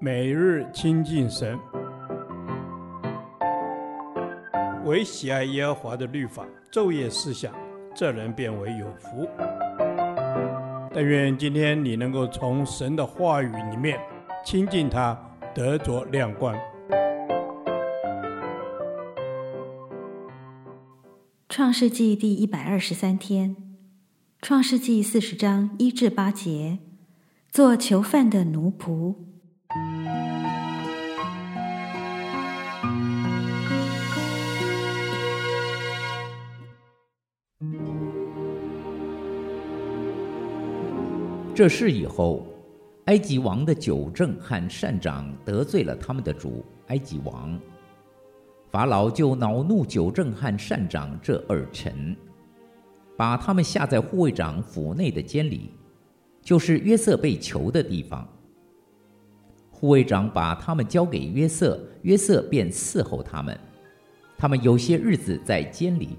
每日亲近神，唯喜爱耶和华的律法，昼夜思想，这人便为有福。但愿今天你能够从神的话语里面亲近他，得着亮光。创世纪第一百二十三天，创世纪四十章一至八节，做囚犯的奴仆。这事以后，埃及王的九政和善长得罪了他们的主埃及王。法老就恼怒九政和善长这二臣，把他们下在护卫长府内的监里，就是约瑟被囚的地方。护卫长把他们交给约瑟，约瑟便伺候他们。他们有些日子在监里。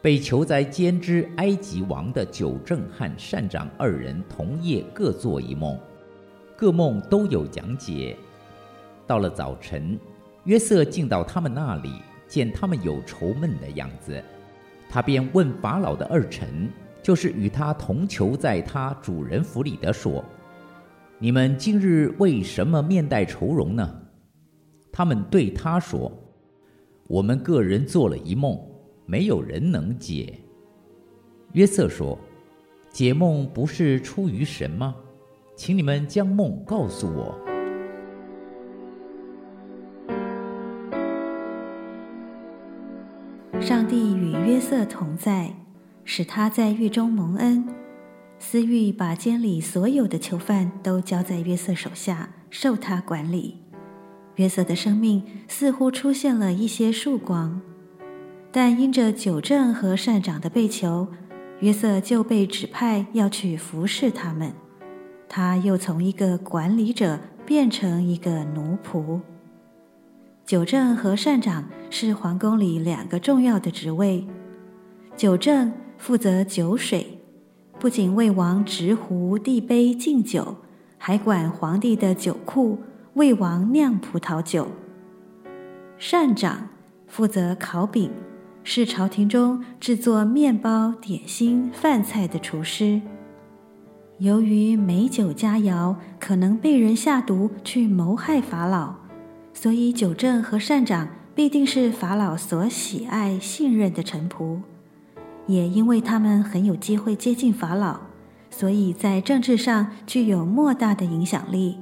被囚在监之埃及王的酒政和善长二人同夜各做一梦，各梦都有讲解。到了早晨，约瑟进到他们那里，见他们有愁闷的样子，他便问法老的二臣，就是与他同囚在他主人府里的，说：“你们今日为什么面带愁容呢？”他们对他说：“我们个人做了一梦。”没有人能解。约瑟说：“解梦不是出于神吗？请你们将梦告诉我。”上帝与约瑟同在，使他在狱中蒙恩。司狱把监里所有的囚犯都交在约瑟手下，受他管理。约瑟的生命似乎出现了一些曙光。但因着酒政和善长的被囚，约瑟就被指派要去服侍他们。他又从一个管理者变成一个奴仆。酒政和善长是皇宫里两个重要的职位。酒政负责酒水，不仅为王执壶递杯敬酒，还管皇帝的酒库，为王酿葡萄酒。膳长负责烤饼。是朝廷中制作面包、点心、饭菜的厨师。由于美酒佳肴可能被人下毒去谋害法老，所以酒政和膳长必定是法老所喜爱、信任的臣仆。也因为他们很有机会接近法老，所以在政治上具有莫大的影响力。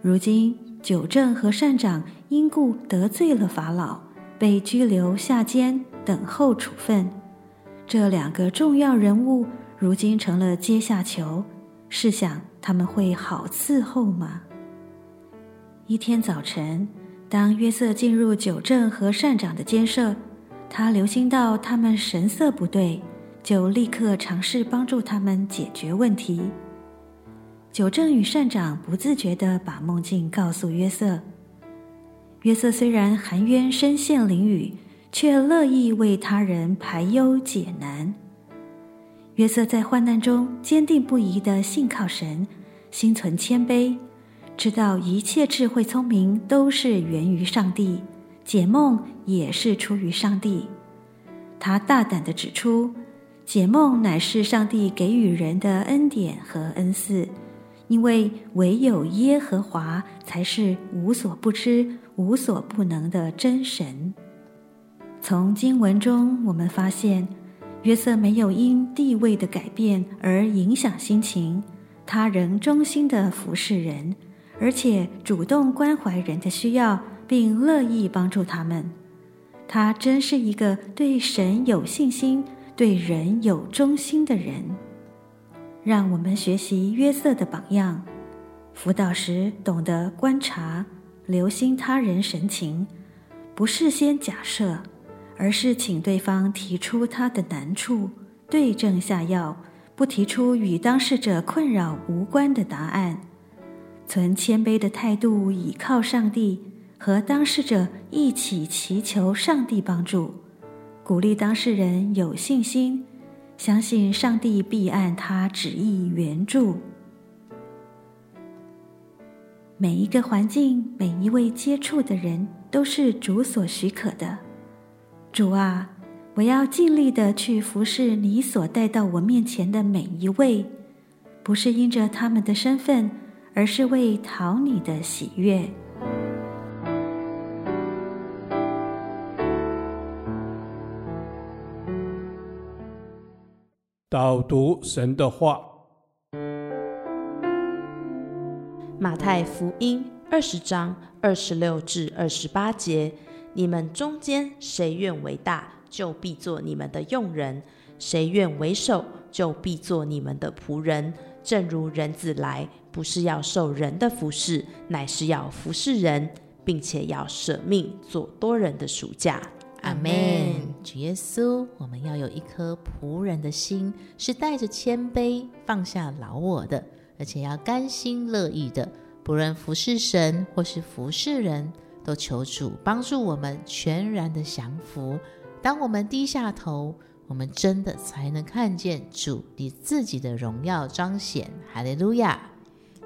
如今，酒政和善长因故得罪了法老。被拘留下监，等候处分。这两个重要人物如今成了阶下囚，试想他们会好伺候吗？一天早晨，当约瑟进入酒政和善长的监舍，他留心到他们神色不对，就立刻尝试帮助他们解决问题。酒政与善长不自觉地把梦境告诉约瑟。约瑟虽然含冤身陷囹圄，却乐意为他人排忧解难。约瑟在患难中坚定不移地信靠神，心存谦卑，知道一切智慧聪明都是源于上帝，解梦也是出于上帝。他大胆地指出，解梦乃是上帝给予人的恩典和恩赐。因为唯有耶和华才是无所不知、无所不能的真神。从经文中，我们发现，约瑟没有因地位的改变而影响心情，他仍忠心地服侍人，而且主动关怀人的需要，并乐意帮助他们。他真是一个对神有信心、对人有忠心的人。让我们学习约瑟的榜样，辅导时懂得观察、留心他人神情，不事先假设，而是请对方提出他的难处，对症下药，不提出与当事者困扰无关的答案，存谦卑的态度，倚靠上帝，和当事者一起祈求上帝帮助，鼓励当事人有信心。相信上帝必按他旨意援助。每一个环境，每一位接触的人，都是主所许可的。主啊，我要尽力的去服侍你所带到我面前的每一位，不是因着他们的身份，而是为讨你的喜悦。导读神的话。马太福音二十章二十六至二十八节：你们中间谁愿为大，就必做你们的用人；谁愿为首，就必做你们的仆人。正如人子来，不是要受人的服侍，乃是要服侍人，并且要舍命做多人的赎价。阿门。主耶稣，我们要有一颗仆人的心，是带着谦卑放下老我的。而且要甘心乐意的，不论服侍神或是服侍人，都求主帮助我们全然的降服。当我们低下头，我们真的才能看见主你自己的荣耀彰显。哈利路亚。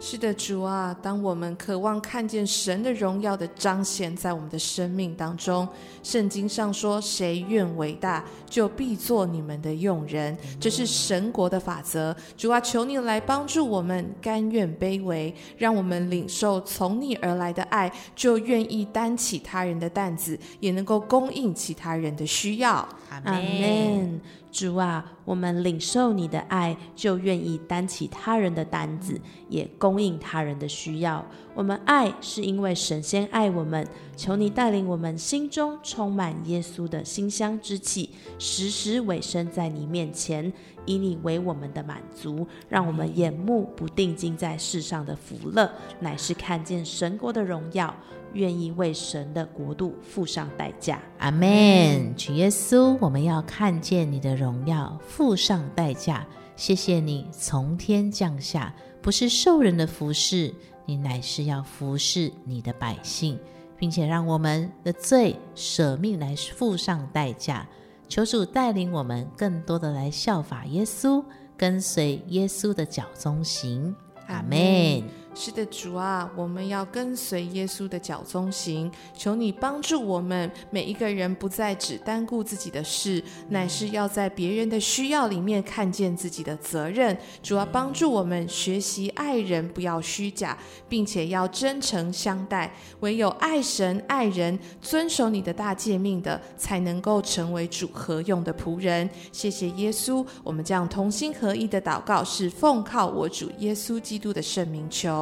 是的，主啊，当我们渴望看见神的荣耀的彰显在我们的生命当中，圣经上说：“谁愿伟大，就必做你们的用人。”这是神国的法则。主啊，求你来帮助我们，甘愿卑微，让我们领受从你而来的爱，就愿意担起他人的担子，也能够供应其他人的需要。阿门。主啊，我们领受你的爱，就愿意担起他人的担子，也供应他人的需要。我们爱是因为神仙爱我们。求你带领我们心中充满耶稣的馨香之气，时时委身在你面前，以你为我们的满足，让我们眼目不定睛在世上的福乐，乃是看见神国的荣耀。愿意为神的国度付上代价。阿门。主耶稣，我们要看见你的荣耀，付上代价。谢谢你从天降下，不是受人的服侍，你乃是要服侍你的百姓，并且让我们的罪舍命来付上代价。求主带领我们更多的来效法耶稣，跟随耶稣的脚中行。阿门。是的，主啊，我们要跟随耶稣的脚踪行。求你帮助我们每一个人，不再只单顾自己的事，乃是要在别人的需要里面看见自己的责任。主啊，帮助我们学习爱人，不要虚假，并且要真诚相待。唯有爱神、爱人、遵守你的大诫命的，才能够成为主合用的仆人。谢谢耶稣，我们这样同心合意的祷告，是奉靠我主耶稣基督的圣名求